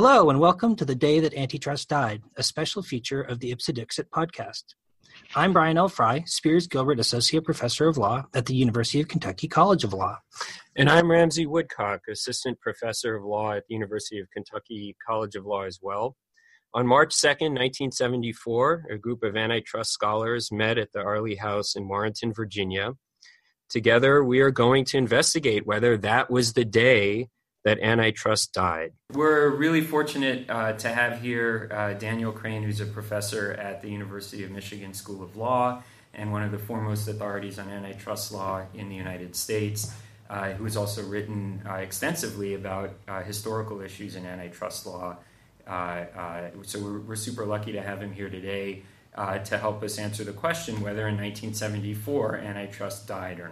Hello, and welcome to The Day That Antitrust Died, a special feature of the Ipse Dixit podcast. I'm Brian L. Frye, Spears Gilbert Associate Professor of Law at the University of Kentucky College of Law. And I'm Ramsey Woodcock, Assistant Professor of Law at the University of Kentucky College of Law as well. On March 2nd, 1974, a group of antitrust scholars met at the Airlie House in Warrenton, Virginia. Together, we are going to investigate whether that was the day that antitrust died. We're really fortunate uh, to have here uh, Daniel Crane, who's a professor at the University of Michigan School of Law and one of the foremost authorities on antitrust law in the United States, uh, who has also written uh, extensively about uh, historical issues in antitrust law. Uh, so we're, we're, super lucky to have him here today to help us answer the question whether in 1974 antitrust died or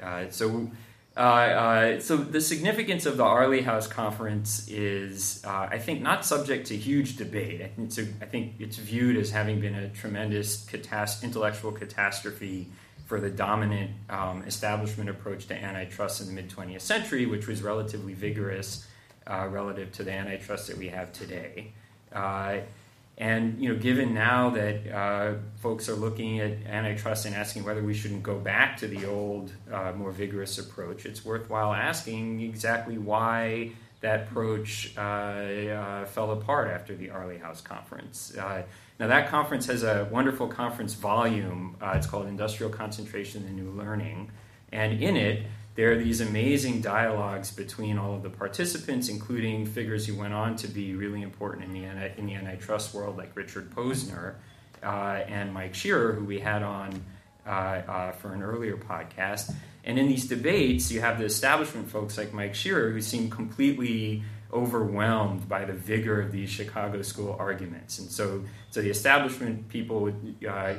not. so uh, uh, so the significance of the Airlie House Conference is, uh, I think, not subject to huge debate. I think, a, I think it's viewed as having been a tremendous catast- intellectual catastrophe for the dominant um, establishment approach to antitrust in the mid 20th century, which was relatively vigorous uh, relative to the antitrust that we have today. And you know, given now that uh, folks are looking at antitrust and asking whether we shouldn't go back to the old, uh, more vigorous approach, it's worthwhile asking exactly why that approach uh, uh fell apart after the Airlie House conference. Uh, now, that conference has a wonderful conference volume. Uh, it's called Industrial Concentration and New Learning, and in it there are these amazing dialogues between all of the participants, including figures who went on to be really important in the, in the antitrust world, like Richard Posner uh, and Mike Scherer, who we had on uh, uh, for an earlier podcast. And in these debates, you have the establishment folks like Mike Scherer who seem completely overwhelmed by the vigor of these Chicago school arguments. And so, so the establishment people uh,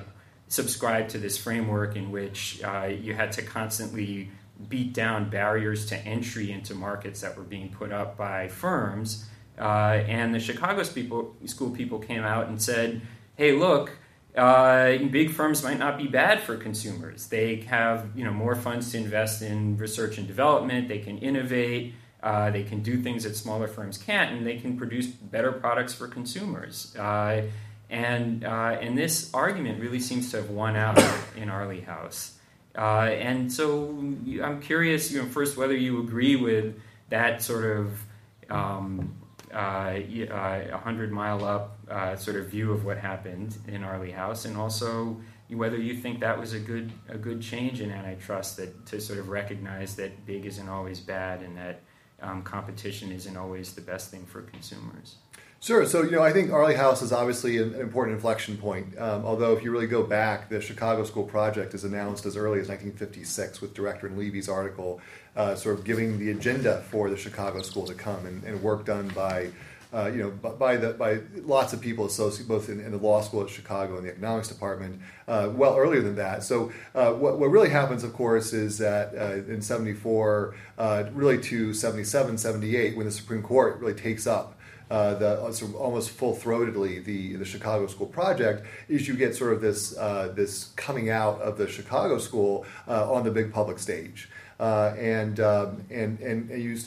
subscribe to this framework in which uh, you had to constantly beat down barriers to entry into markets that were being put up by firms. Uh, and the Chicago people, school people came out and said, hey, look, uh, big firms might not be bad for consumers. They have you know, more funds to invest in research and development, they can innovate. Uh, they can do things that smaller firms can't, and they can produce better products for consumers. Uh, and uh, and this argument really seems to have won out in Airlie House. Uh, and so I'm curious, you know, first whether you agree with that sort of um, uh, a hundred mile up uh, sort of view of what happened in Airlie House, and also whether you think that was a good a good change in antitrust that to sort of recognize that big isn't always bad and that um, competition isn't always the best thing for consumers. Sure. So, you know, I think Airlie House is obviously an important inflection point. Um, although, if you really go back, the Chicago School Project is announced as early as 1956 with Director and Levi's article, uh, sort of giving the agenda for the Chicago School to come and, and work done by. Uh, you know, by the by lots of people associated both in, in, the law school at Chicago and the economics department. Uh, well, earlier than that. So, uh, what, what really happens, of course, is that uh, in '74, uh, really to '77, '78, when the Supreme Court really takes up uh, the uh, sort of almost full throatedly the the Chicago School Project is you get sort of this uh, this coming out of the Chicago School uh, on the big public stage. Uh, and, um, and, and, and, you,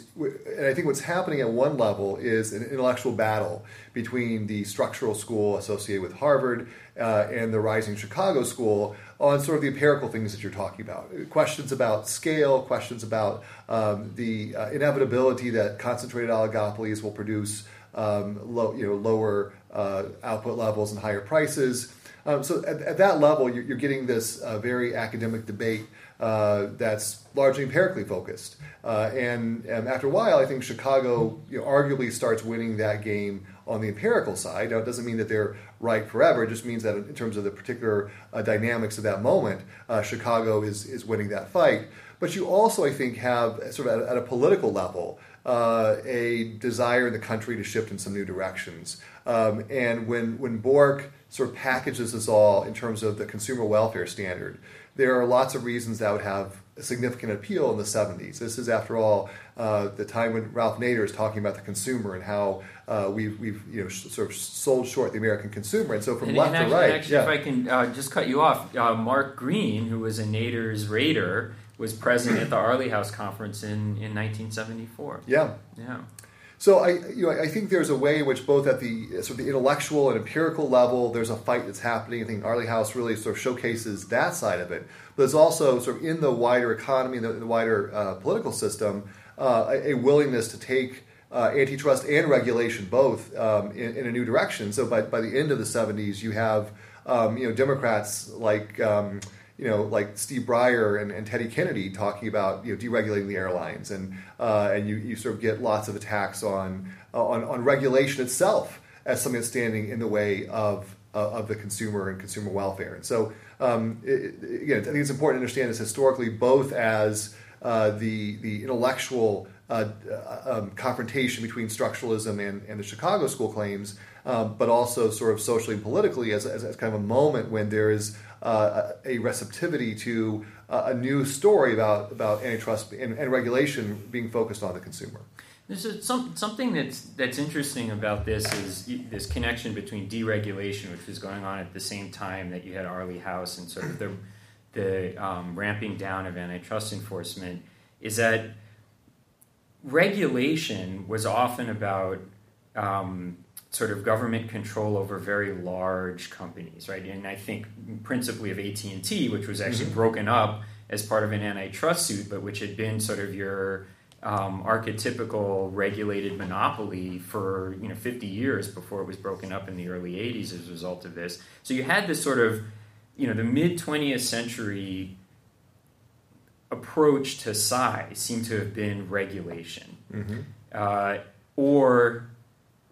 and I think what's happening at one level is an intellectual battle between the structural school associated with Harvard uh, and the rising Chicago school on sort of the empirical things that you're talking about. Questions about scale, questions about um, the uh, inevitability that concentrated oligopolies will produce um, low, you know, lower uh, output levels and higher prices. Um, so at, at, that level, you're, you're getting this uh, very academic debate uh, that's largely empirically focused. Uh, and, and, after a while, I think Chicago you know, arguably starts winning that game on the empirical side. Now, it doesn't mean that they're right forever. It just means that in terms of the particular uh, dynamics of that moment, uh, Chicago is, is winning that fight. But you also, I think, have sort of at, at a political level uh, a desire in the country to shift in some new directions. Um, and when, when Bork sort of packages this all in terms of the consumer welfare standard, there are lots of reasons that would have a significant appeal in the 70s. This is, after all, uh, the time when Ralph Nader is talking about the consumer and how uh, we've, we've you know, sh- sort of sold short the American consumer. And so from and, left and actually, to right. Actually, yeah. if I can uh, just cut you off, uh, Mark Green, who was a Nader's raider, was present at the Airlie House conference in, in 1974. Yeah. Yeah. So I, you know, I think there's a way in which both at the sort of the intellectual and empirical level, there's a fight that's happening. I think Airlie House really sort of showcases that side of it. But there's also sort of in the wider economy, the, the wider uh, political system, uh, a, a, willingness to take uh, antitrust and regulation both um, in, in, a new direction. So by, by the end of the 70s, you have um, you know Democrats like um, you know, like Steve Breyer and, and, Teddy Kennedy talking about you know deregulating the airlines, and uh, and you, you sort of get lots of attacks on, uh, on on regulation itself as something that's standing in the way of uh, of the consumer and consumer welfare. And so, um, it, again, I think it's important to understand this historically, both as uh, the the intellectual uh, uh, um, confrontation between structuralism and, and the Chicago School claims, um, but also sort of socially and politically as, as, as, kind of a moment when there is uh, a receptivity to uh, a new story about, about antitrust and, and, regulation being focused on the consumer. There's some, something that's, that's interesting about this is this connection between deregulation, which was going on at the same time that you had Airlie House and sort of the, the um, ramping down of antitrust enforcement, is that regulation was often about um, sort of government control over very large companies, right? And I think principally of AT and T, which was actually mm-hmm. broken up as part of an antitrust suit, but which had been sort of your um, archetypical regulated monopoly for you know 50 years before it was broken up in the early 80s as a result of this. So you had this sort of you know the mid 20th century approach to size seemed to have been regulation, mm-hmm. uh, or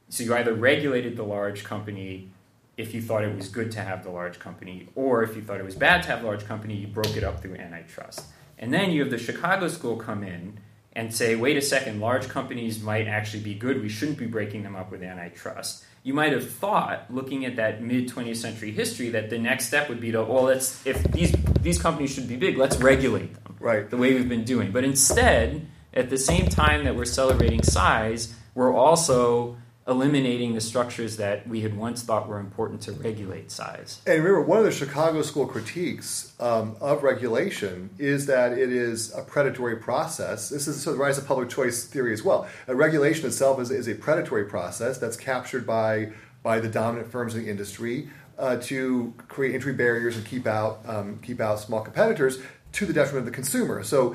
so you either regulated the large company if you thought it was good to have the large company, or if you thought it was bad to have the large company, you broke it up through antitrust. And then you have the Chicago school come in and say, wait a second, large companies might actually be good. We shouldn't be breaking them up with antitrust. You might have thought, looking at that mid 20th century history, that the next step would be to, well, let's, if these, these companies should be big, let's regulate them. Right. The way we've been doing. But instead, at the same time that we're celebrating size, we're also eliminating the structures that we had once thought were important to regulate size. And remember, one of the Chicago School critiques um, of regulation is that it is a predatory process. This is sort of the rise of public choice theory as well. A regulation itself is, is a predatory process that's captured by by the dominant firms in the industry uh, to create entry barriers and keep out um, keep out small competitors to the detriment of the consumer. So,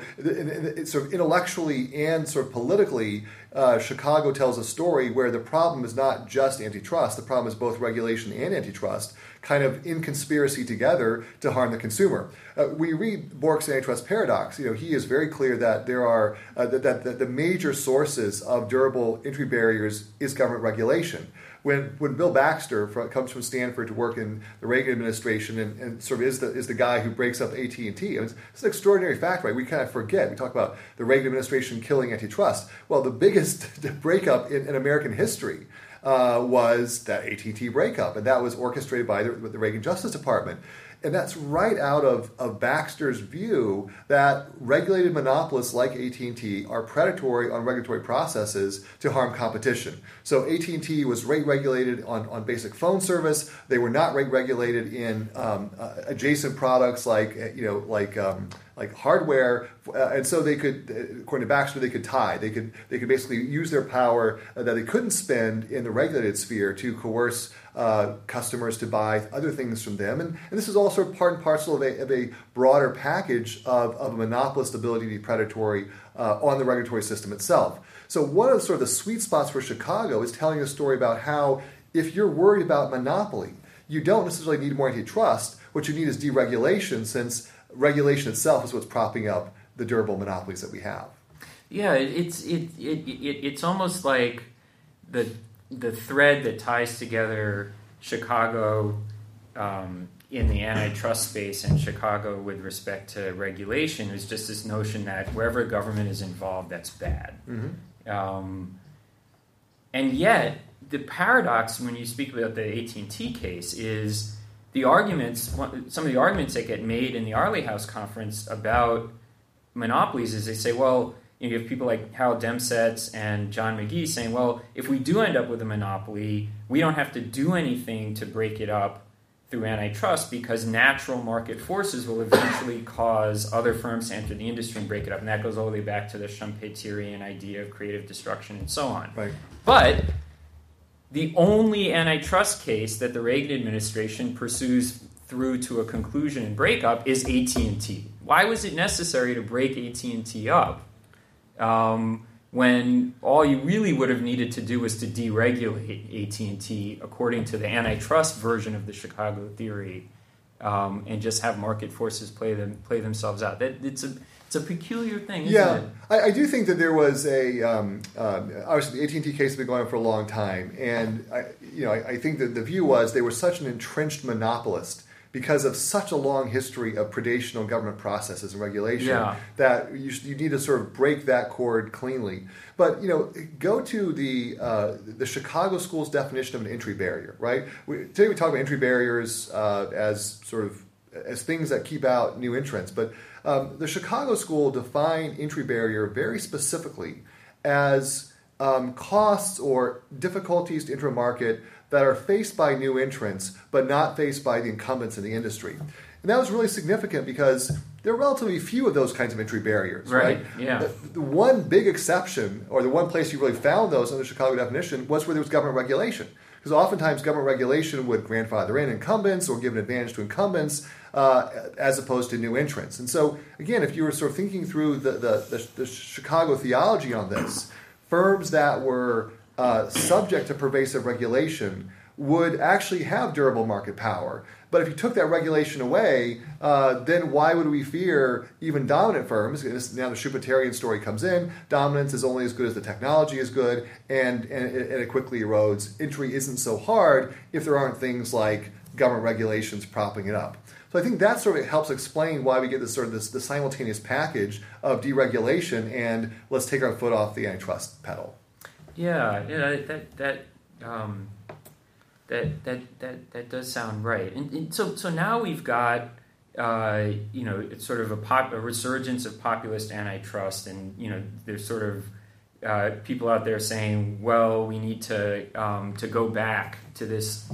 sort of intellectually and sort of politically, uh, Chicago tells a story where the problem is not just antitrust. The problem is both regulation and antitrust, kind of in conspiracy together to harm the consumer. Uh, we read Bork's antitrust paradox. You know, he is very clear that there are uh, that, that, that the major sources of durable entry barriers is government regulation when when Bill Baxter comes from Stanford to work in the Reagan administration and, and sort of is the is the guy who breaks up AT and T. It's, it's an extraordinary fact, right? We kind of forget. We talk about the Reagan administration killing antitrust. Well, the biggest breakup in, in American history. Uh, was that AT&T breakup, and that was orchestrated by the, the Reagan Justice Department. And that's right out of, of Baxter's view that regulated monopolists like AT&T are predatory on regulatory processes to harm competition. So AT&T was rate regulated on, on basic phone service. They were not rate regulated in um, uh, adjacent products like, you know, like um, like hardware, uh, and so they could, uh, according to Baxter, they could tie. They could they could basically use their power uh, that they couldn't spend in the regulated sphere to coerce uh, customers to buy other things from them. And, and this is also part and parcel of a, of a broader package of, of a monopolist ability to be predatory uh, on the regulatory system itself. So one of sort of the sweet spots for Chicago is telling a story about how if you're worried about monopoly, you don't necessarily need more antitrust. What you need is deregulation, since regulation itself is what's propping up the durable monopolies that we have. Yeah, it's it, it, it it's almost like the the thread that ties together Chicago um, in the antitrust space and Chicago with respect to regulation is just this notion that wherever government is involved, that's bad. Mm-hmm. Um, and yet, the paradox when you speak about the AT&T case is the arguments, some of the arguments that get made in the Airlie House conference about monopolies is they say, well, you, have people like Harold Demsetz and John McGee saying, well, if we do end up with a monopoly, we don't have to do anything to break it up through antitrust because natural market forces will eventually cause other firms to enter the industry and break it up. And that goes all the way back to the Schumpeterian idea of creative destruction and so on. Right. But the only antitrust case that the Reagan administration pursues through to a conclusion and breakup is AT&T. Why was it necessary to break AT&T up? Um, when all you really would have needed to do was to deregulate AT&T according to the antitrust version of the Chicago theory um, and just have market forces play them play themselves out. That it's a it's a peculiar thing, yeah, I, I, do think that there was a um, uh, obviously the AT&T case has been going on for a long time, and I, you know I, I think that the view was they were such an entrenched monopolist because of such a long history of predation on government processes and regulation yeah. that you, you need to sort of break that cord cleanly. But you know, go to the uh, the Chicago School's definition of an entry barrier. Right we, today, we talk about entry barriers uh, as sort of as things that keep out new entrants, but um, the Chicago School defined entry barrier very specifically as um, costs or difficulties to enter a market that are faced by new entrants, but not faced by the incumbents in the industry. And that was really significant because there are relatively few of those kinds of entry barriers, right? right? Yeah. The, the, one big exception, or the one place you really found those in the Chicago definition, was where there was government regulation. Because oftentimes government regulation would grandfather in incumbents or give an advantage to incumbents uh, as opposed to new entrants. And so, again, if you were sort of thinking through the, the, the, the Chicago theology on this, firms that were uh, subject to pervasive regulation would actually have durable market power. But if you took that regulation away, uh, then why would we fear even dominant firms? now the Schumpeterian story comes in. Dominance is only as good as the technology is good, and, and, it, and it quickly erodes. Entry isn't so hard if there aren't things like government regulations propping it up. So I think that sort of helps explain why we get this sort of this, this simultaneous package of deregulation and let's take our foot off the antitrust pedal. Yeah, yeah, that that um, that that that that does sound right. And, and so so now we've got uh, you know it's sort of a pop a resurgence of populist antitrust, and you know there's sort of uh, people out there saying, well, we need to um, to go back to this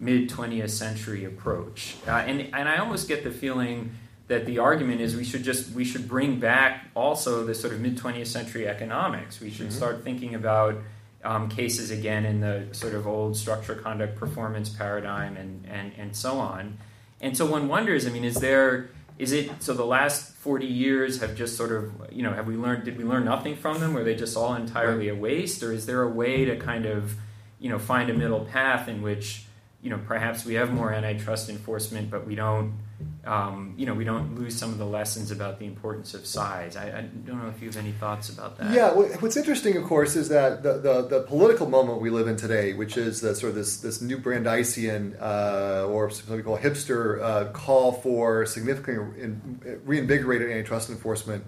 mid 20th century approach, uh, and and I almost get the feeling that the argument is we should just we should bring back also the sort of mid 20th century economics. We should mm-hmm. start thinking about um, cases again in the sort of old structure conduct performance paradigm and, and and so on. And so one wonders, I mean, is there is it so the last 40 years have just sort of you know have we learned did we learn nothing from them were they just all entirely a waste or is there a way to kind of you know find a middle path in which you know perhaps we have more antitrust enforcement but we don't um, you know, we don't lose some of the lessons about the importance of size. I, I, don't know if you have any thoughts about that. Yeah, what's interesting, of course, is that the, the, the political moment we live in today, which is the, sort of this, this new Brandeisian uh, or some people call hipster uh, call for significantly in, reinvigorated antitrust enforcement,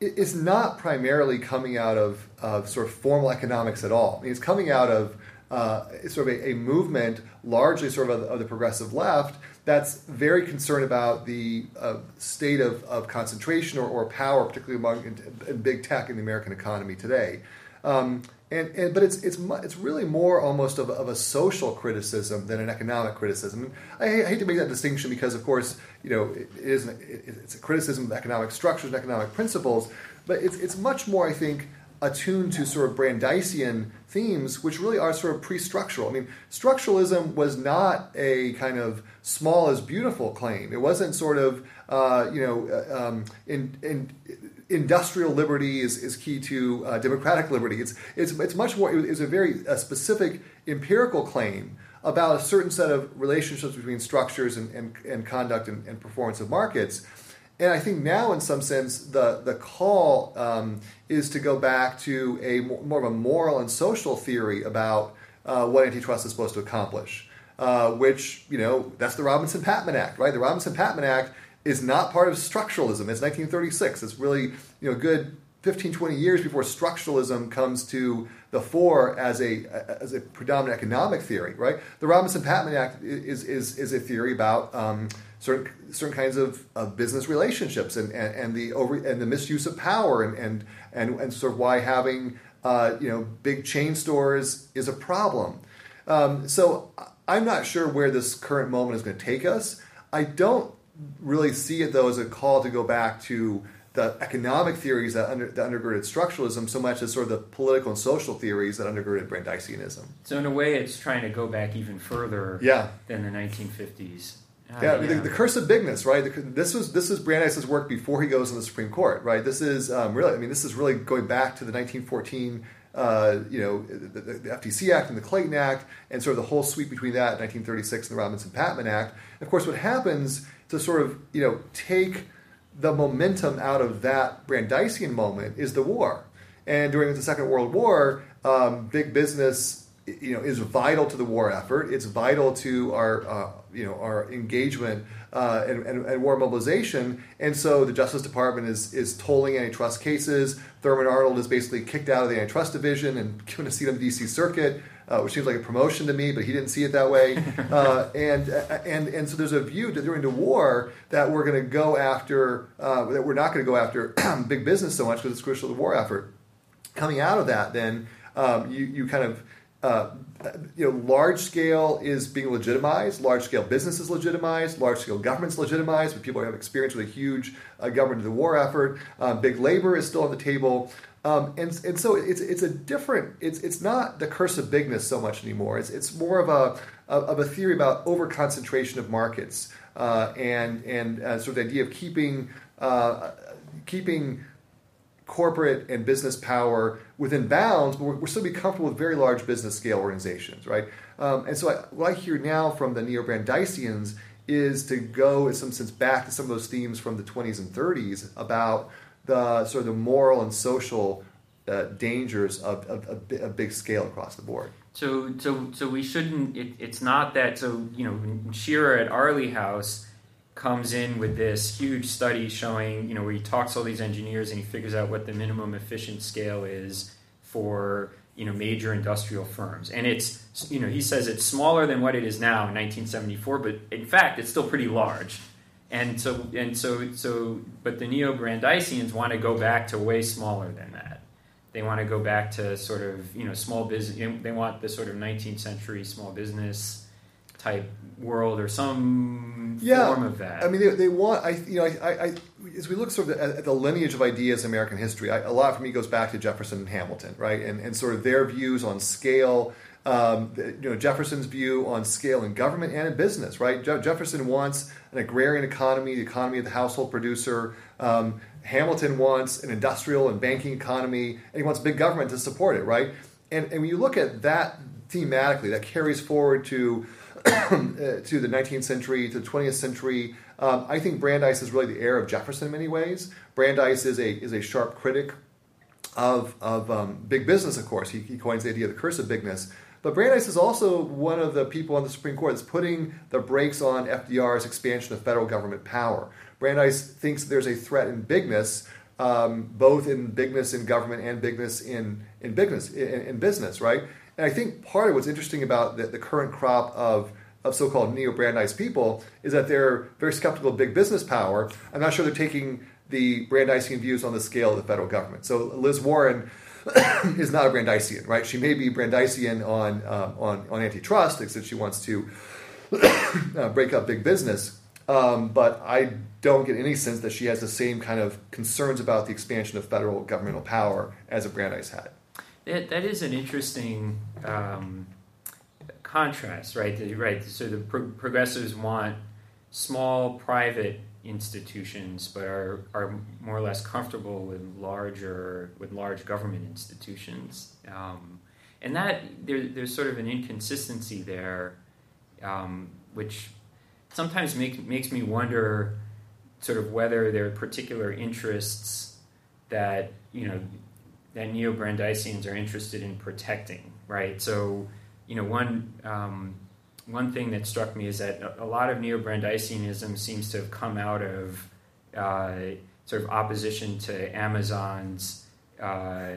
is not primarily coming out of, of sort of formal economics at all. I mean, it's coming out of uh, sort of a, a, movement, largely sort of, of the progressive left, that's very concerned about the uh, state of, of concentration or, or power, particularly among in, in big tech in the American economy today. Um, and, and, but it's it's it's really more almost of, of a social criticism than an economic criticism. I, I, hate to make that distinction because, of course, you know it, it is it, it's a criticism of economic structures and economic principles. But it's it's much more, I think, attuned to sort of Brandeisian themes, which really are sort of pre-structural. I mean, structuralism was not a kind of small is beautiful claim. It wasn't sort of uh, you know uh, um, in, in industrial liberty is, is key to uh, democratic liberty. It's it's it's much more. It's a very a specific empirical claim about a certain set of relationships between structures and, and, and conduct and, and performance of markets. And I think now, in some sense, the the call um, is to go back to a more of a moral and social theory about uh, what antitrust is supposed to accomplish. Uh, which you know that's the Robinson-Patman Act, right? The Robinson-Patman Act is not part of structuralism. It's 1936. It's really you know good 15, 20 years before structuralism comes to the fore as a as a predominant economic theory, right? The Robinson-Patman Act is is is a theory about um, certain certain kinds of, of business relationships and, and, and, the over and the misuse of power and and and, and sort of why having uh, you know big chain stores is a problem. Um, so I'm not sure where this current moment is going to take us. I don't really see it though as a call to go back to the economic theories that, under, that undergirded structuralism so much as sort of the political and social theories that undergirded Brandeisianism. So in a way, it's trying to go back even further yeah. than the 1950s. Yeah, yeah. The, the, curse of bigness, right? The, this was this is Brandeis's work before he goes in the Supreme Court, right? This is um, really, I mean, this is really going back to the 1914 uh, you know, the, the, FTC Act and the Clayton Act, and sort of the whole sweep between that, 1936 and the Robinson-Patman Act. And of course, what happens to sort of, you know, take the momentum out of that Brandeisian moment is the war. And during the Second World War, um, big business, you know, is vital to the war effort. It's vital to our, uh, you know, our engagement uh, and, and, and, war mobilization. And so the Justice Department is is tolling antitrust cases. Thurman Arnold is basically kicked out of the antitrust division and given a seat on the D.C. Circuit. Uh, which seems like a promotion to me, but he didn't see it that way. Uh, and and and so there's a view that during the war that we're going to go after uh, that we're not going to go after big business so much because it's crucial to the war effort. Coming out of that, then um, you you kind of uh, you know, large scale is being legitimized, large scale business is legitimized, large scale government's legitimized, but people have experience with a huge uh, government of the war effort. Um, big labor is still on the table. Um, and, and so it's, it's a different, it's, it's not the curse of bigness so much anymore. It's, it's more of a, of a theory about over concentration of markets uh, and, and uh, sort of the idea of keeping, uh, keeping corporate and business power within bounds, but we're, we're still be comfortable with very large business scale organizations, right? Um, and so I, what I hear now from the neo-Brandeisians is to go, in some sense, back to some of those themes from the 20s and 30s about the sort of the moral and social uh, dangers of, of, of, of, big scale across the board. So, so, so we shouldn't. It, it's not that. So, you know, Scherer at Airlie House comes in with this huge study showing, you know, where he talks to all these engineers and he figures out what the minimum efficient scale is for, you know, major industrial firms. And it's, you know, he says it's smaller than what it is now in 1974, but in fact, it's still pretty large. And so, and so, so, but the neo Brandeisians want to go back to way smaller than that. They want to go back to sort of, you know, small business. They want the sort of 19th century small business type world or some yeah, form of that. I mean, they, they want. I you know, I, I, as we look sort of at, at the lineage of ideas in American history, I, a lot for me goes back to Jefferson and Hamilton, right, and and sort of their views on scale. Um, you know Jefferson's view on scale in government and in business, right? Je- Jefferson wants an agrarian economy, the economy of the household producer. Um, Hamilton wants an industrial and banking economy, and he wants big government to support it, right? And, and when you look at that thematically, that carries forward to to the 19th century, to the 20th century. Um, I think Brandeis is really the heir of Jefferson in many ways. Brandeis is a, is a sharp critic of, of um, big business, of course. He, he coins the idea of the curse of bigness. But Brandeis is also one of the people on the Supreme Court that's putting the brakes on FDR's expansion of federal government power. Brandeis thinks there's a threat in bigness, um, both in bigness in government and bigness in, in bigness in, in business, right? And I think part of what's interesting about the, the current crop of of so-called neo-Brandeis people is that they're very skeptical of big business power. I'm not sure they're taking the Brandeisian views on the scale of the federal government. So Liz Warren is not a Brandeisian, right? She may be Brandeisian on um, on, on antitrust, since she wants to uh, break up big business. Um, but I don't get any sense that she has the same kind of concerns about the expansion of federal governmental power as a Brandeis had. That, that is an interesting um, contrast, right? Right. So the pro- progressives want small private institutions, but are, are more or less comfortable with larger with large government institutions, um, and that there, there's sort of an inconsistency there, um, which sometimes make, makes me wonder, sort of whether there are particular interests that you know that neo Brandeisians are interested in protecting, right? So, you know, one um, one thing that struck me is that a, lot of neo Brandeisianism seems to have come out of uh, sort of opposition to Amazon's. Uh,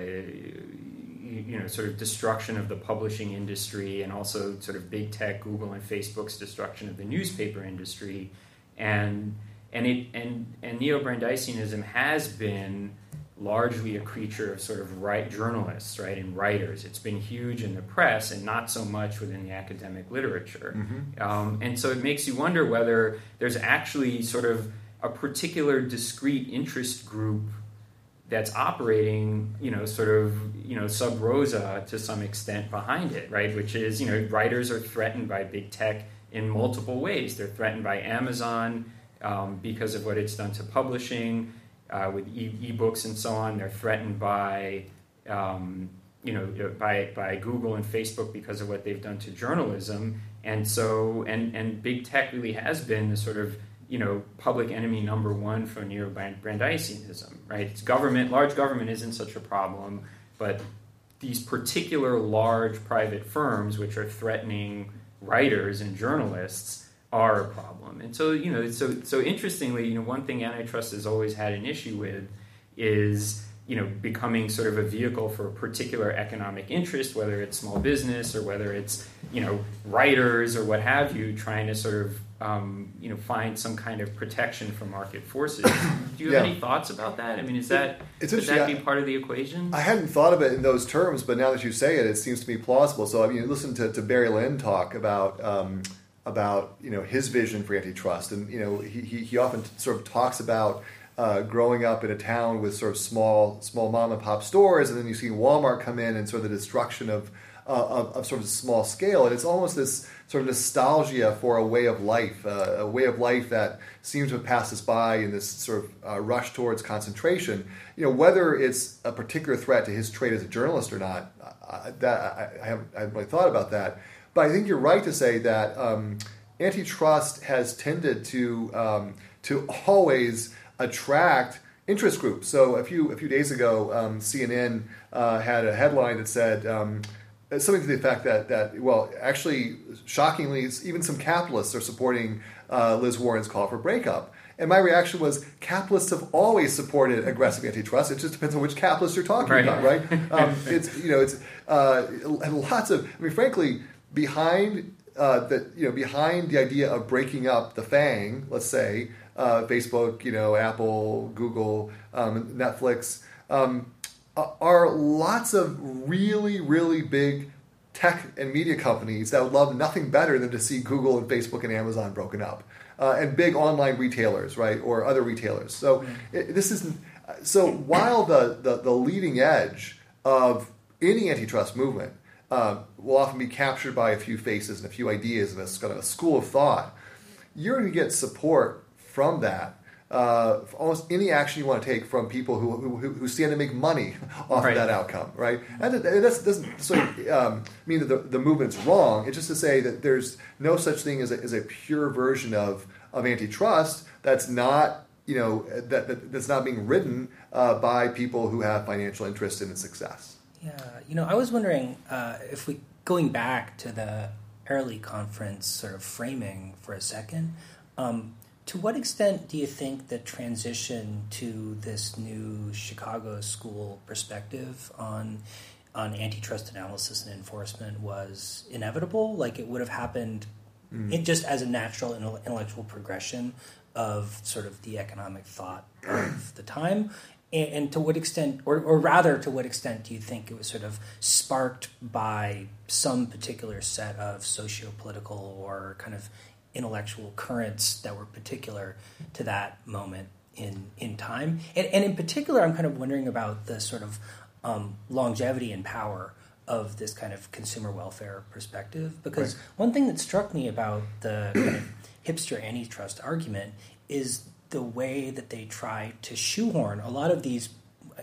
you know, sort of destruction of the publishing industry, and also sort of big tech, Google and Facebook's destruction of the newspaper industry, and and it and and neo Brandeisianism has been largely a creature of sort of right journalists, right, and writers. It's been huge in the press and not so much within the academic literature. Mm-hmm. Um, and so it makes you wonder whether there's actually sort of a particular discrete interest group that's operating, you know, sort of, you know, sub rosa to some extent behind it, right? Which is, you know, writers are threatened by big tech in multiple ways. They're threatened by Amazon um, because of what it's done to publishing uh, with e- books and so on. They're threatened by um, you know by by Google and Facebook because of what they've done to journalism. And so and and big tech really has been the sort of you know public enemy number one for neo-Brandeisianism, right? It's government, large government isn't such a problem, but these particular large private firms which are threatening writers and journalists are a problem. And so, you know, so so interestingly, you know, one thing antitrust has always had an issue with is you know becoming sort of a vehicle for a particular economic interest, whether it's small business or whether it's you know writers or what have you, trying to sort of um, you know find some kind of protection from market forces. Do you have yeah. any thoughts about that? I mean, is that it's could that be part of the equation? I hadn't thought of it in those terms, but now that you say it, it seems to me plausible. So I mean, listen to, to Barry Lynn talk about. Um, about you know his vision for antitrust, and you know he, he, often sort of talks about uh, growing up in a town with sort of small small mom and pop stores, and then you see Walmart come in and sort of the destruction of uh, of, of, sort of small scale, and it's almost this sort of nostalgia for a way of life, uh, a way of life that seems to have passed us by in this sort of uh, rush towards concentration. You know, whether it's a particular threat to his trade as a journalist or not, that I, I, haven't, I haven't really thought about that. But I think you're right to say that um, antitrust has tended to um, to always attract interest groups. So a few a few days ago, um, CNN uh, had a headline that said um, something to the effect that that well, actually, shockingly, even some capitalists are supporting uh, Liz Warren's call for breakup. And my reaction was, capitalists have always supported aggressive antitrust. It just depends on which capitalists you're talking right. about, right? Um, it's you know, it's uh, lots of. I mean, frankly, behind uh, the you know behind the idea of breaking up the FANG, let's say uh, Facebook, you know, Apple, Google, um, Netflix, um, are lots of really really big tech and media companies that would love nothing better than to see Google and Facebook and Amazon broken up, uh, and big online retailers, right, or other retailers. So mm-hmm. it, this is so while the, the the leading edge of any antitrust movement uh, will often be captured by a few faces and a few ideas and a, kind of a school of thought. You're going to get support from that. Uh, almost any action you want to take from people who, who, who stand to make money off right. of that outcome, right? And that doesn't so, um, mean that the, the movement's wrong. It's just to say that there's no such thing as a, as a pure version of, of antitrust that's not you know that, that that's not being ridden uh, by people who have financial interest in its success. Yeah, you know, I was wondering uh, if we going back to the Airlie conference sort of framing for a second. Um, to what extent do you think the transition to this new Chicago school perspective on on antitrust analysis and enforcement was inevitable? Like it would have happened mm. it just as a natural intellectual progression of sort of the economic thought of the time, and, and to what extent, or, or rather, to what extent do you think it was sort of sparked by some particular set of socio-political or kind of intellectual currents that were particular to that moment in in time? And, and in particular, I'm kind of wondering about the sort of um, longevity and power of this kind of consumer welfare perspective. Because right. one thing that struck me about the kind of hipster antitrust argument is the way that they try to shoehorn a lot of these,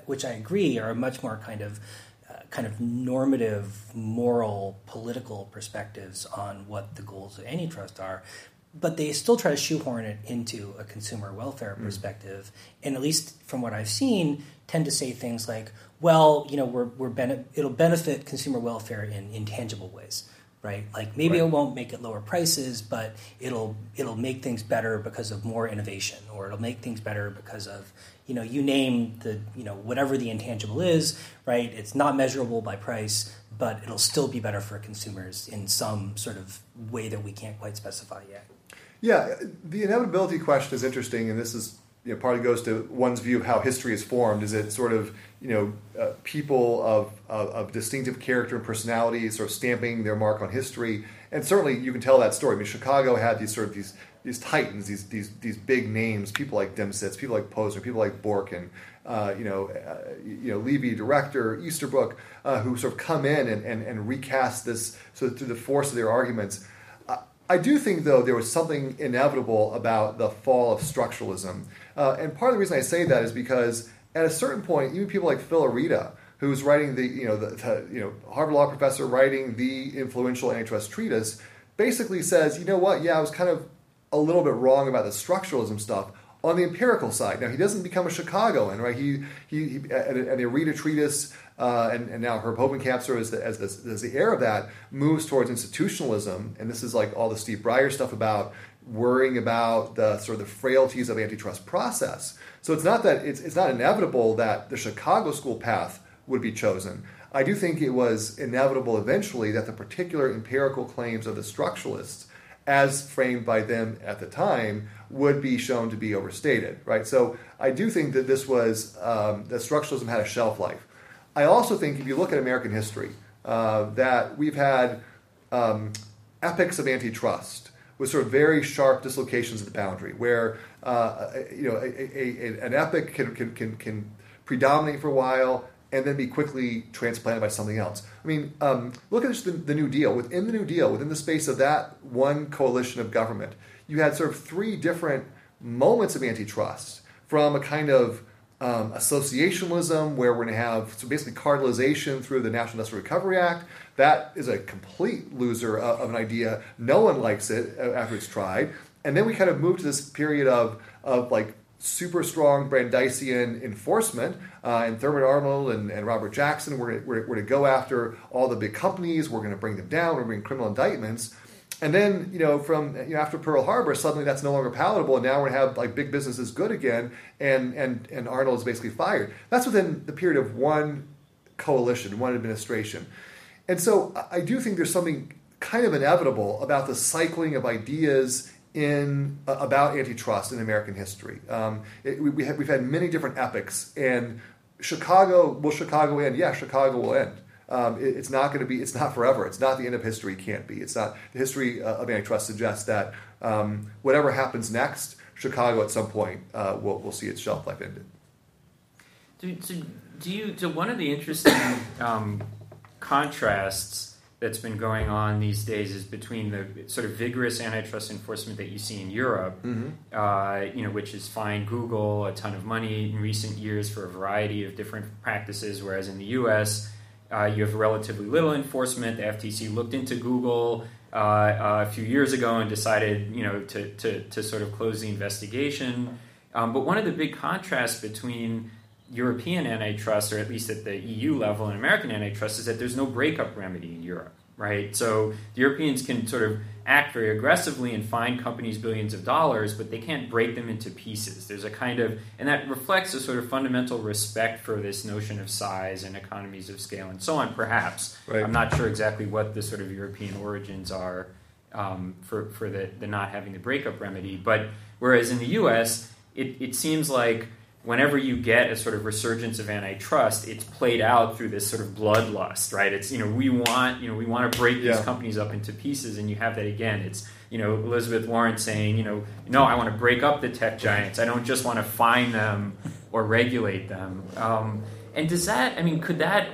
which I agree are much more kind of uh, kind of normative, moral, political perspectives on what the goals of antitrust are. But they still try to shoehorn it into a consumer welfare mm. perspective, and at least from what I've seen, tend to say things like, "Well, you know, we're, we're bene- it'll benefit consumer welfare in intangible ways." Right? Like maybe right. it won't make it lower prices, but it'll it'll make things better because of more innovation, or it'll make things better because of you know you name the you know whatever the intangible is, right? It's not measurable by price, but it'll still be better for consumers in some sort of way that we can't quite specify yet. Yeah, the inevitability question is interesting, and this is you know, partly goes to one's view of how history is formed. Is it sort of you know uh, people of, of, of distinctive character and personality sort of stamping their mark on history? And certainly you can tell that story. I mean, Chicago had these sort of these these titans, these these these big names, people like Demsetz, people like Posner, people like Borken, uh, you know, uh, you know, Levi, director, Easterbrook, uh, who sort of come in and, and, and recast this so through the force of their arguments. I do think, though, there was something inevitable about the fall of structuralism. Uh, and part of the reason I say that is because at a certain point, even people like Phil Areeda, who's writing the, you know, the, the you know, Harvard Law professor writing the influential antitrust treatise, basically says, you know what, yeah, I was kind of a little bit wrong about the structuralism stuff on the empirical side. Now, he doesn't become a Chicagoan, right? He, he, he at, the Areeda treatise, uh, and, and, now Herb Hovenkamp, as the, as, as the heir of that, moves towards institutionalism. And this is like all the Steve Breyer stuff about worrying about the sort of the frailties of antitrust process. So it's not that it's, it's not inevitable that the Chicago school path would be chosen. I do think it was inevitable eventually that the particular empirical claims of the structuralists, as framed by them at the time, would be shown to be overstated. Right. So I do think that this was um, that structuralism had a shelf life. I also think if you look at American history, uh, that we've had um, epics of antitrust with sort of very sharp dislocations of the boundary, where uh, you know a, a, a, an epic can, can, can, can, predominate for a while and then be quickly transplanted by something else. I mean, um, look at the, the New Deal. Within the New Deal, within the space of that one coalition of government, you had sort of three different moments of antitrust from a kind of um, associationalism, where we're going to have so basically cartelization through the National Industrial Recovery Act. That is a complete loser of, of an idea. No one likes it uh, after it's tried. And then we kind of move to this period of, of like super strong Brandeisian enforcement. Uh, and Thurman Arnold and, and Robert Jackson, we're, we're, we're to go after all the big companies. We're going to bring them down. We're going to bring criminal indictments. And then, you know, from you know, after Pearl Harbor, suddenly that's no longer palatable, and now we're to have like big businesses good again, and and and Arnold is basically fired. That's within the period of one coalition, one administration, and so I do think there's something kind of inevitable about the cycling of ideas in uh, about antitrust in American history. Um, it, we, we have, we've had many different epics, and Chicago will Chicago end? Yeah, Chicago will end. Um, it, it's not going to be. It's not forever. It's not the end of history. Can't be. It's not. The history uh, of antitrust suggests that um, whatever happens next, Chicago at some point uh, will will see its shelf life ended. Do, do, do you? So one of the interesting um, contrasts that's been going on these days is between the sort of vigorous antitrust enforcement that you see in Europe, mm-hmm. uh, you know, which has fined Google a ton of money in recent years for a variety of different practices, whereas in the U.S uh, you have relatively little enforcement. The FTC looked into Google uh, uh, a few years ago and decided, you know, to, to, to sort of close the investigation. Um, but one of the big contrasts between European antitrust, or at least at the EU level, and American antitrust, is that there's no breakup remedy in Europe right? So the Europeans can sort of act very aggressively and fine companies billions of dollars, but they can't break them into pieces. There's a kind of, and that reflects a sort of fundamental respect for this notion of size and economies of scale and so on, perhaps. Right. I'm not sure exactly what the sort of European origins are um, for, for the, the not having the breakup remedy. But whereas in the US, it, it seems like whenever you get a sort of resurgence of antitrust, it's played out through this sort of bloodlust, right? It's you know we want you know we want to break these yeah. companies up into pieces, and you have that again. It's you know Elizabeth Warren saying you know no, I want to break up the tech giants. I don't just want to fine them or regulate them. Um, and does that? I mean, could that?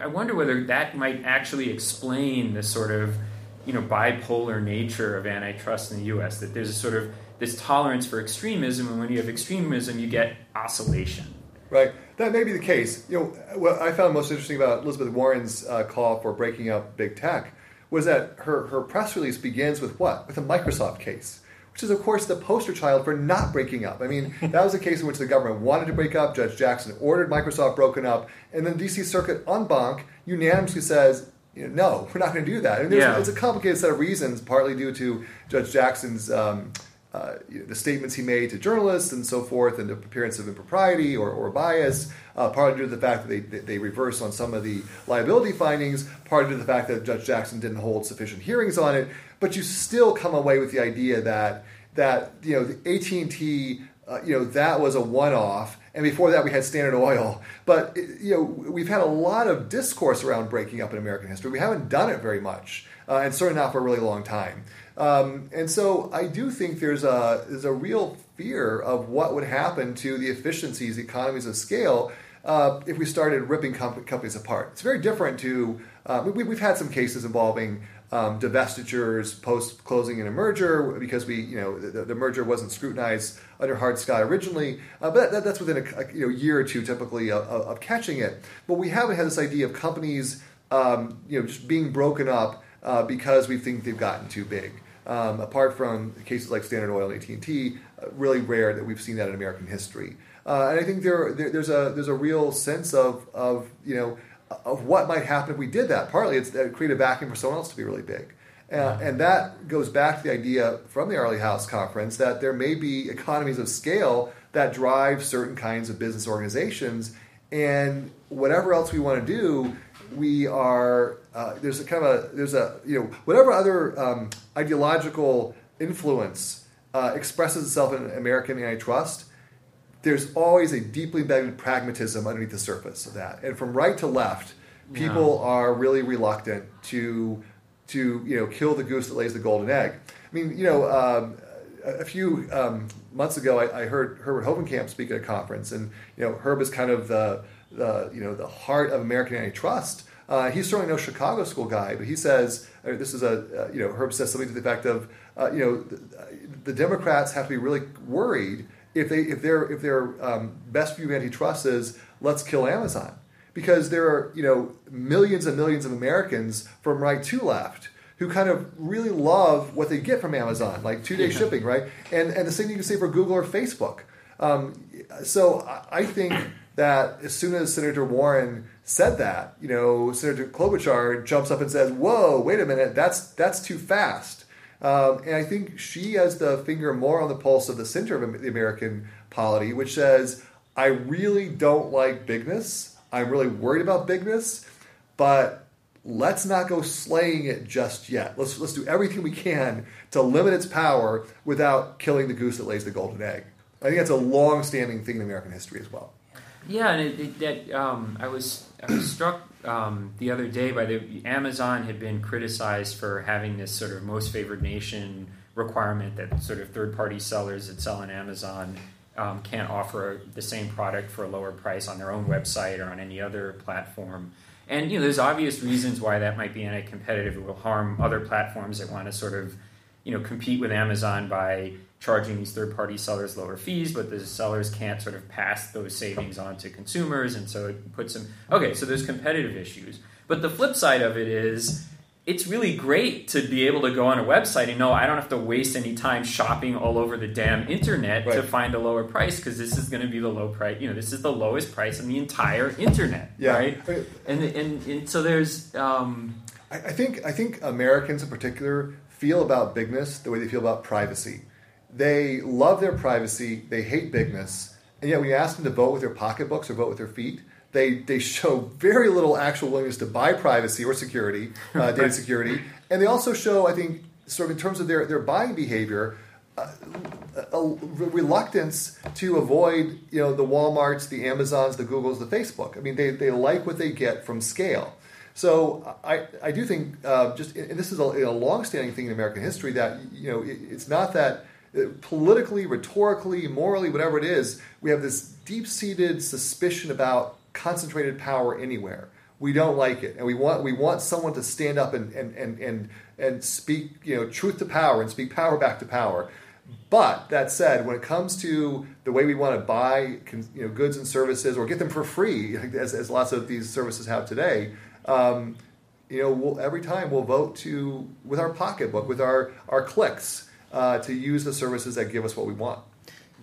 I wonder whether that might actually explain the sort of you know bipolar nature of antitrust in the U.S. That there's a sort of this tolerance for extremism, and when you have extremism, you get oscillation. Right. That may be the case. You know, what I found most interesting about Elizabeth Warren's uh, call for breaking up big tech was that her, her press release begins with what? With a Microsoft case, which is, of course, the poster child for not breaking up. I mean, that was a case in which the government wanted to break up. Judge Jackson ordered Microsoft broken up, and then DC Circuit en banc unanimously says, you know, no, we're not going to do that. And yeah. it's a complicated set of reasons, partly due to Judge Jackson's. Um, uh, you know, the statements he made to journalists and so forth, and the appearance of impropriety or, or bias, uh, partly due to the fact that they, they reverse on some of the liability findings, partly due to the fact that Judge Jackson didn't hold sufficient hearings on it. But you still come away with the idea that that you know the AT&T uh, you know, that was a one-off, and before that we had Standard Oil. But you know, we've had a lot of discourse around breaking up in American history. We haven't done it very much, uh, and certainly not for a really long time. Um, and so I do think there's a there's a real fear of what would happen to the efficiencies, economies of scale, uh, if we started ripping com- companies apart. It's very different to uh, we, have had some cases involving um, divestitures post closing in a merger because we, you know, the, the merger wasn't scrutinized under Hart-Scott originally, uh, but that, that's within a, a, you know, year or two typically of, of, catching it. But we haven't had this idea of companies, um, you know, just being broken up uh, because we think they've gotten too big. Um, apart from cases like Standard Oil and AT&T, uh, really rare that we've seen that in American history. Uh, and I think there, there, there's a there's a real sense of of you know of what might happen if we did that. Partly, it's to create a vacuum for someone else to be really big. Uh, and that goes back to the idea from the Airlie House conference that there may be economies of scale that drive certain kinds of business organizations. And whatever else we want to do, we are uh, there's a kind of a there's a you know whatever other um, ideological influence uh, expresses itself in American antitrust there's always a deeply embedded pragmatism underneath the surface of that. And from right to left, people yeah. are really reluctant to to you know kill the goose that lays the golden egg. I mean, you know, um, a few um, months ago, I, I, heard Herbert Hovenkamp speak at a conference, and you know, Herb is kind of the the you know the heart of American antitrust. Uh, he's certainly no Chicago school guy, but he says uh, this is a uh, you know Herb says something to the effect of uh, you know the, the Democrats have to be really worried if they if their if their um, best view of antitrust is let's kill Amazon because there are you know millions and millions of Americans from right to left who kind of really love what they get from Amazon, like two day yeah. shipping, right? And and the same you can say for Google or Facebook. Um, so I think that as soon as Senator Warren said that, you know, Senator Klobuchar jumps up and says, "Whoa, wait a minute, that's that's too fast." Um, and I think she has the finger more on the pulse of the center of the American polity, which says, I really don't like bigness. I'm really worried about bigness, but let's not go slaying it just yet. Let's, let's do everything we can to limit its power without killing the goose that lays the golden egg. I think that's a long standing thing in American history as well. Yeah, and it, it, that um, I was I was struck um, the other day by the Amazon had been criticized for having this sort of most favored nation requirement that sort of third party sellers that sell on Amazon um, can't offer the same product for a lower price on their own website or on any other platform. And you know, there's obvious reasons why that might be anti-competitive. It will harm other platforms that want to sort of, you know, compete with Amazon by charging these third party sellers lower fees, but the sellers can't sort of pass those savings on to consumers. And so it puts them, okay, so there's competitive issues. But the flip side of it is, it's really great to be able to go on a website and know I don't have to waste any time shopping all over the damn internet right. to find a lower price because this is going to be the low price. You know, this is the lowest price on the entire internet, yeah. right? And, and and so there's. Um, I, I think I think Americans in particular feel about bigness the way they feel about privacy they love their privacy, they hate bigness, and yet when you ask them to vote with their pocketbooks or vote with their feet, they, they show very little actual willingness to buy privacy or security, uh, data security, and they also show, I think, sort of in terms of their, their buying behavior, uh, a, a reluctance to avoid you know the WalMarts, the Amazons, the Googles, the Facebook. I mean, they, they like what they get from scale. So I, I do think uh, just and this is a, a long-standing thing in American history that you know it, it's not that politically, rhetorically, morally, whatever it is, we have this deep seated suspicion about concentrated power anywhere. We don't like it. And we want, we want someone to stand up and, and, and, and, and speak you know, truth to power and speak power back to power. But that said, when it comes to the way we want to buy you know, goods and services or get them for free, as, as lots of these services have today, um, you know, we'll, every time we'll vote to with our pocketbook, with our, our clicks uh, to use the services that give us what we want.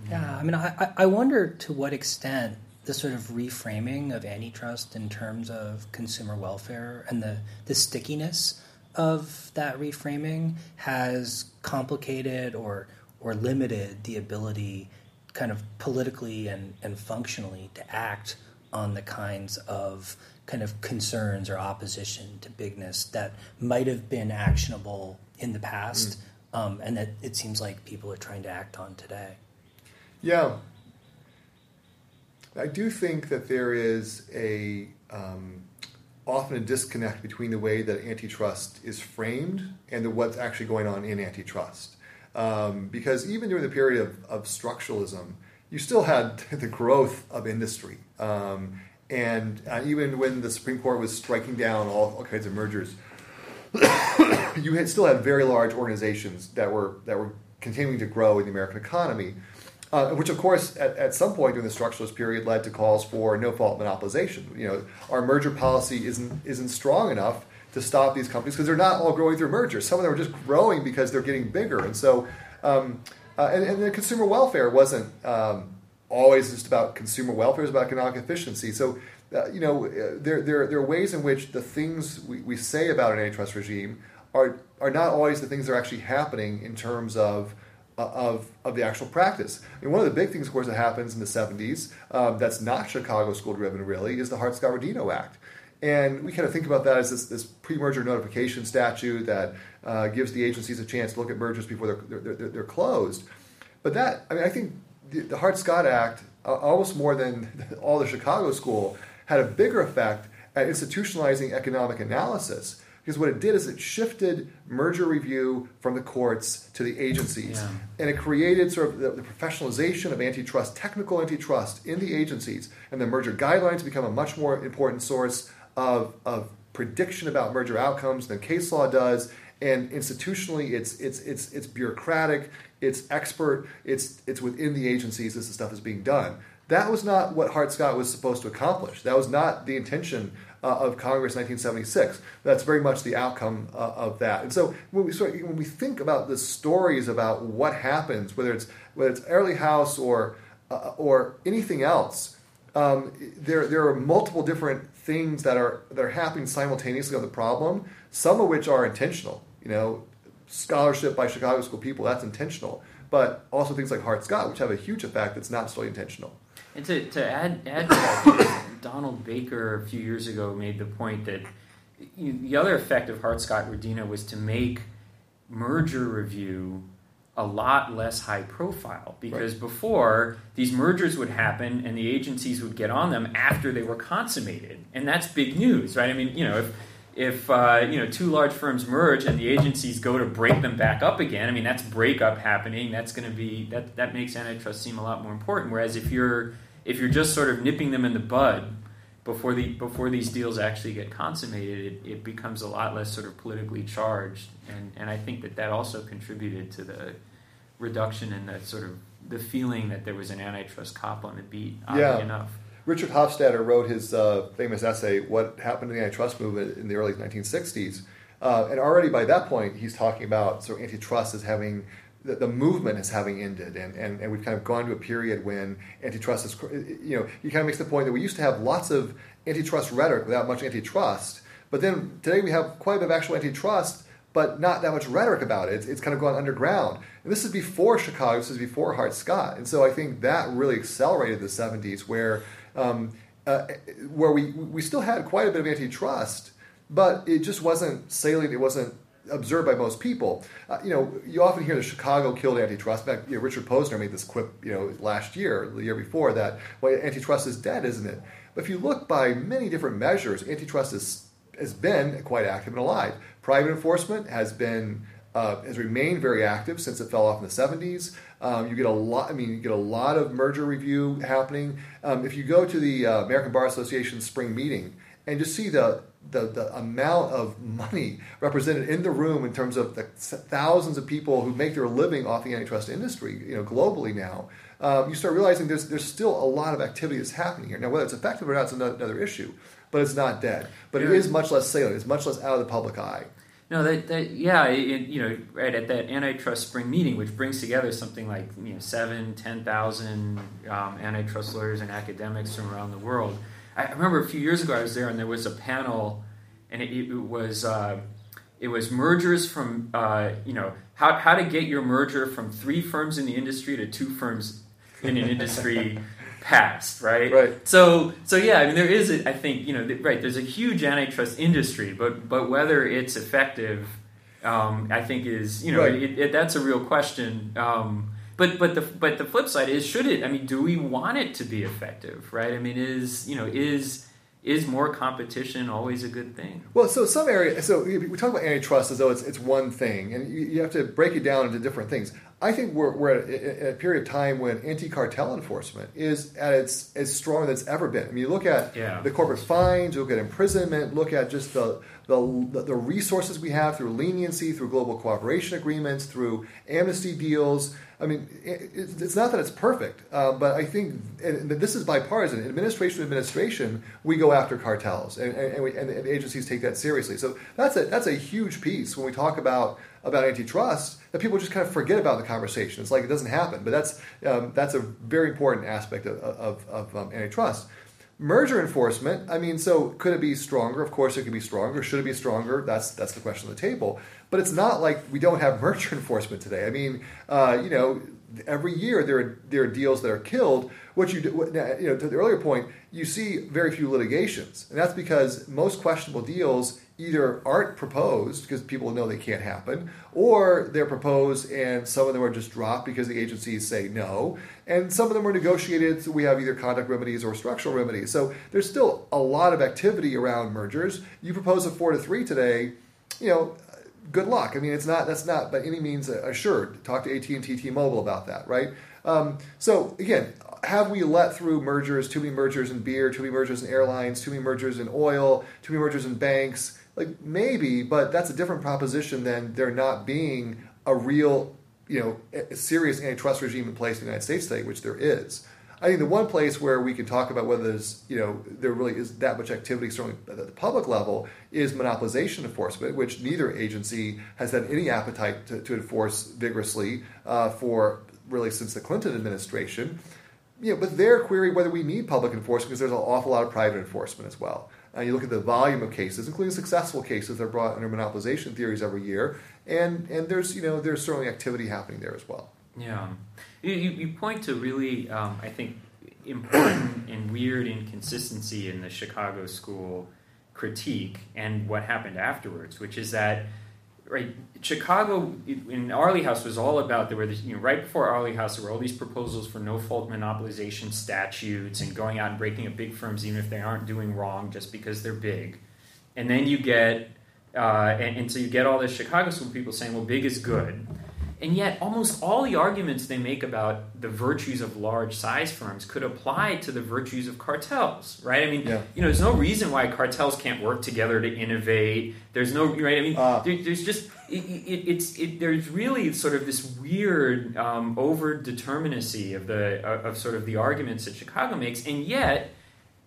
Yeah, I mean, I, I wonder to what extent the sort of reframing of antitrust in terms of consumer welfare and the, the stickiness of that reframing has complicated or or limited the ability kind of politically and, and functionally to act on the kinds of kind of concerns or opposition to bigness that might have been actionable in the past. Mm um, and that it seems like people are trying to act on today. Yeah. I do think that there is a um, often a disconnect between the way that antitrust is framed and the, what's actually going on in antitrust. Um, because even during the period of, of, structuralism, you still had the growth of industry. Um, and uh, even when the Supreme Court was striking down all, all kinds of mergers, you had, still had very large organizations that were that were continuing to grow in the American economy, uh, which of course at, at some point during the structuralist period led to calls for no fault monopolization. You know, our merger policy isn't isn't strong enough to stop these companies because they're not all growing through mergers. Some of them are just growing because they're getting bigger, and so um, uh, and, and the consumer welfare wasn't. Um, always just about consumer welfare, it's about economic efficiency. So, uh, you know, uh, there, there, there are ways in which the things we, we say about an antitrust regime are, are not always the things that are actually happening in terms of, uh, of, of the actual practice. I mean, one of the big things, of course, that happens in the 70s um, that's not Chicago school driven really is the Hart Scott Rodino Act. And we kind of think about that as this, this pre merger notification statute that uh, gives the agencies a chance to look at mergers before they're, they're, they're, they're closed. But that, I mean, I think the, the Hart Scott Act, uh, almost more than all the Chicago school, had a bigger effect at institutionalizing economic analysis because what it did is it shifted merger review from the courts to the agencies. Yeah. And it created sort of the, the, professionalization of antitrust, technical antitrust in the agencies. And the merger guidelines become a much more important source of, of prediction about merger outcomes than case law does. And institutionally, it's, it's, it's, it's bureaucratic, it's expert, it's, it's within the agencies this stuff is being done. That was not what Hart Scott was supposed to accomplish. That was not the intention uh, of Congress 1976. That's very much the outcome uh, of that. And so when we sort of, when we think about the stories about what happens, whether it's whether it's Airlie House or uh, or anything else, um, there there are multiple different things that are that are happening simultaneously on the problem. Some of which are intentional. You know, scholarship by Chicago School people that's intentional, but also things like Hart Scott, which have a huge effect that's not solely intentional. And to, to add, add to that, Donald Baker a few years ago made the point that you, the other effect of Hart Scott Rodino was to make merger review a lot less high profile. Because right. before these mergers would happen and the agencies would get on them after they were consummated. And that's big news right? I mean you know if if uh, you know two large firms merge and the agencies go to break them back up again i mean that's breakup happening. That's going to be that that makes antitrust seem a lot more important. Whereas if you're if you're just sort of nipping them in the bud before the before these deals actually get consummated, it, it becomes a lot less sort of politically charged, and and I think that that also contributed to the reduction in the sort of the feeling that there was an antitrust cop on the beat. yeah. enough. Richard Hofstadter wrote his uh, famous essay, "What Happened to the Antitrust Movement in the Early 1960s," uh, and already by that point, he's talking about sort of antitrust as having the, the movement is having ended, and, and, and we've kind of gone to a period when antitrust is, you know, he kind of makes the point that we used to have lots of antitrust rhetoric without much antitrust, but then today we have quite a bit of actual antitrust, but not that much rhetoric about it. It's, it's kind of gone underground. And this is before Chicago, this is before Hart Scott. And so I think that really accelerated the 70s where, um, uh, where we, we still had quite a bit of antitrust, but it just wasn't salient, it wasn't observed by most people. Uh, you know, you often hear the Chicago killed antitrust. In fact, you know, Richard Posner made this quip, you know, last year, the year before, that well, antitrust is dead, isn't it? But if you look by many different measures, antitrust is, has been quite active and alive. Private enforcement has been uh, has remained very active since it fell off in the 70s. Um, you get a lot. I mean, you get a lot of merger review happening. Um, if you go to the uh, American Bar Association spring meeting and just see the the, the amount of money represented in the room in terms of the thousands of people who make their living off the antitrust industry, you know, globally now, um, you start realizing there's there's still a lot of activity that's happening here. Now, whether it's effective or not is another issue, but it's not dead. But it is much less salient. It's much less out of the public eye. No, that, that yeah, it, you know, right at that antitrust spring meeting, which brings together something like you know seven, ten thousand um, antitrust lawyers and academics from around the world I remember a few years ago I was there and there was a panel, and it, it was uh, it was mergers from uh, you know how how to get your merger from three firms in the industry to two firms in an industry passed, right? Right. So so yeah, I mean there is a, I think you know right there's a huge antitrust industry, but but whether it's effective, um, I think is you know right. it, it, that's a real question. Um, but but the but the flip side is, should it? I mean, do we want it to be effective? Right? I mean, is you know is is more competition always a good thing? Well, so some area, so we talk about antitrust as though it's, it's one thing, and you, you have to break it down into different things. I think we're, we're at a, a, period of time when anti-cartel enforcement is at its as strong as it's ever been. I mean, you look at yeah. the corporate fines, you look at imprisonment, look at just the, the the resources we have through leniency, through global cooperation agreements, through amnesty deals. I mean, it's not that it's perfect, uh, but I think this is bipartisan. Administration to administration, we go after cartels, and, and, we, and, agencies take that seriously. So that's a that's a huge piece when we talk about about antitrust that people just kind of forget about the conversation. It's like it doesn't happen, but that's um, that's a very important aspect of, of, of um, antitrust. Merger enforcement, I mean, so could it be stronger? Of course, it could be stronger. Should it be stronger? That's that's the question on the table. But it's not like we don't have merger enforcement today. I mean, uh, you know, every year there are there are deals that are killed. What you you know, to the earlier point, you see very few litigations, and that's because most questionable deals either aren't proposed because people know they can't happen, or they're proposed and some of them are just dropped because the agencies say no, and some of them are negotiated. So we have either conduct remedies or structural remedies. So there's still a lot of activity around mergers. You propose a four to three today, you know. Good luck. I mean, it's not. That's not by any means assured. Talk to AT and T, T-Mobile about that, right? Um, so again, have we let through mergers, too many mergers in beer, too many mergers in airlines, too many mergers in oil, too many mergers in banks? Like maybe, but that's a different proposition than there not being a real, you know, serious antitrust regime in place in the United States today, which there is. I think the one place where we can talk about whether there's, you know, there really is that much activity, certainly at the public level, is monopolization enforcement, which neither agency has had any appetite to, to enforce vigorously uh, for really since the Clinton administration. You know, but their query whether we need public enforcement because there's an awful lot of private enforcement as well. And you look at the volume of cases, including successful cases that are brought under monopolization theories every year, and and there's you know there's certainly activity happening there as well. Yeah, you, you point to really um, I think important and weird inconsistency in the Chicago school critique and what happened afterwards, which is that right Chicago in Airlie House was all about there were this, you know right before Airlie House there were all these proposals for no fault monopolization statutes and going out and breaking up big firms even if they aren't doing wrong just because they're big, and then you get uh, and, and, so you get all this Chicago school people saying well big is good, and yet, almost all the arguments they make about the virtues of large size firms could apply to the virtues of cartels, right? I mean, yeah. you know, there's no reason why cartels can't work together to innovate. There's no, right? I mean, uh, there, there's just, it, it, it's, it, there's really sort of this weird um, over determinacy of the, of sort of the arguments that Chicago makes, and yet,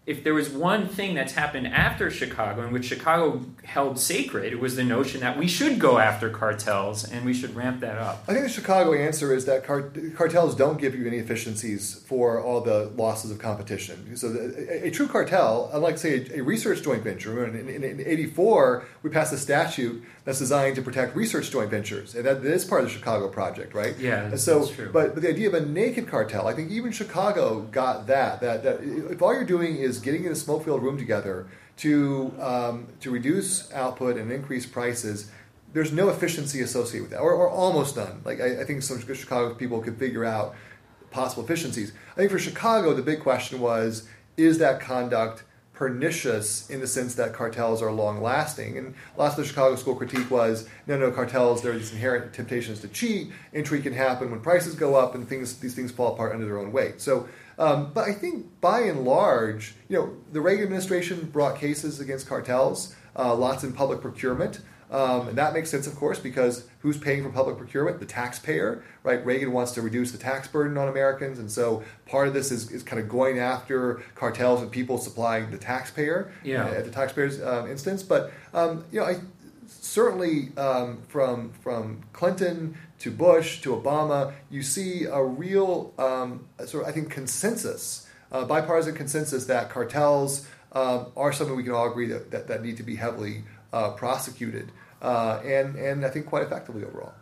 if there was one thing that's happened after Chicago, in which Chicago held sacred, it was the notion that we should go after cartels and we should ramp that up. I think the Chicago answer is that cartels don't give you any efficiencies for all the losses of competition. So, the, a, a, true cartel, unlike, say, a, a research joint venture, in, in, in 84, we passed a statute that's designed to protect research joint ventures, and that, that is part of the Chicago project, right? Yeah, that's, so, that's true. But, but the idea of a naked cartel, I think even Chicago got that. That that if all you're doing is getting in a smoke-filled room together to um, to reduce output and increase prices, there's no efficiency associated with that, or, or almost none. Like I, I think some Chicago people could figure out possible efficiencies. I think for Chicago, the big question was: Is that conduct pernicious in the sense that cartels are long lasting. And last of the Chicago School critique was no, no, cartels, there are these inherent temptations to cheat, intrigue can happen when prices go up, and things these things fall apart under their own weight. So, um, but I think by and large, you know, the Reagan administration brought cases against cartels, uh, lots in public procurement. Um, and that makes sense, of course, because who's paying for public procurement? The taxpayer, right? Reagan wants to reduce the tax burden on Americans, and so part of this is, is kind of going after cartels and people supplying the taxpayer yeah. uh, at the taxpayer's um, instance. But um, you know, I certainly um, from from Clinton to Bush to Obama, you see a real um, sort of I think consensus, uh, bipartisan consensus that cartels. Uh, are something we can all agree that, that, that need to be heavily uh, prosecuted uh, and and I think quite effectively overall.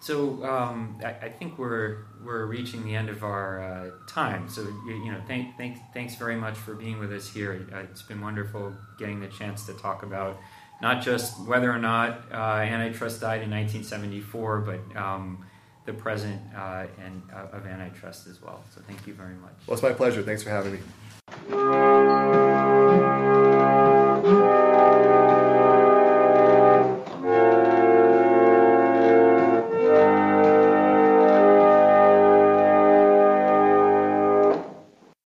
So um, I, I, think we're we're reaching the end of our uh, time. So you, you know, thank, thank, thanks very much for being with us here. It's been wonderful getting the chance to talk about not just whether or not uh, antitrust died in 1974, but um, the present uh, and uh, of antitrust as well. So thank you very much. Well, it's my pleasure. Thanks for having me.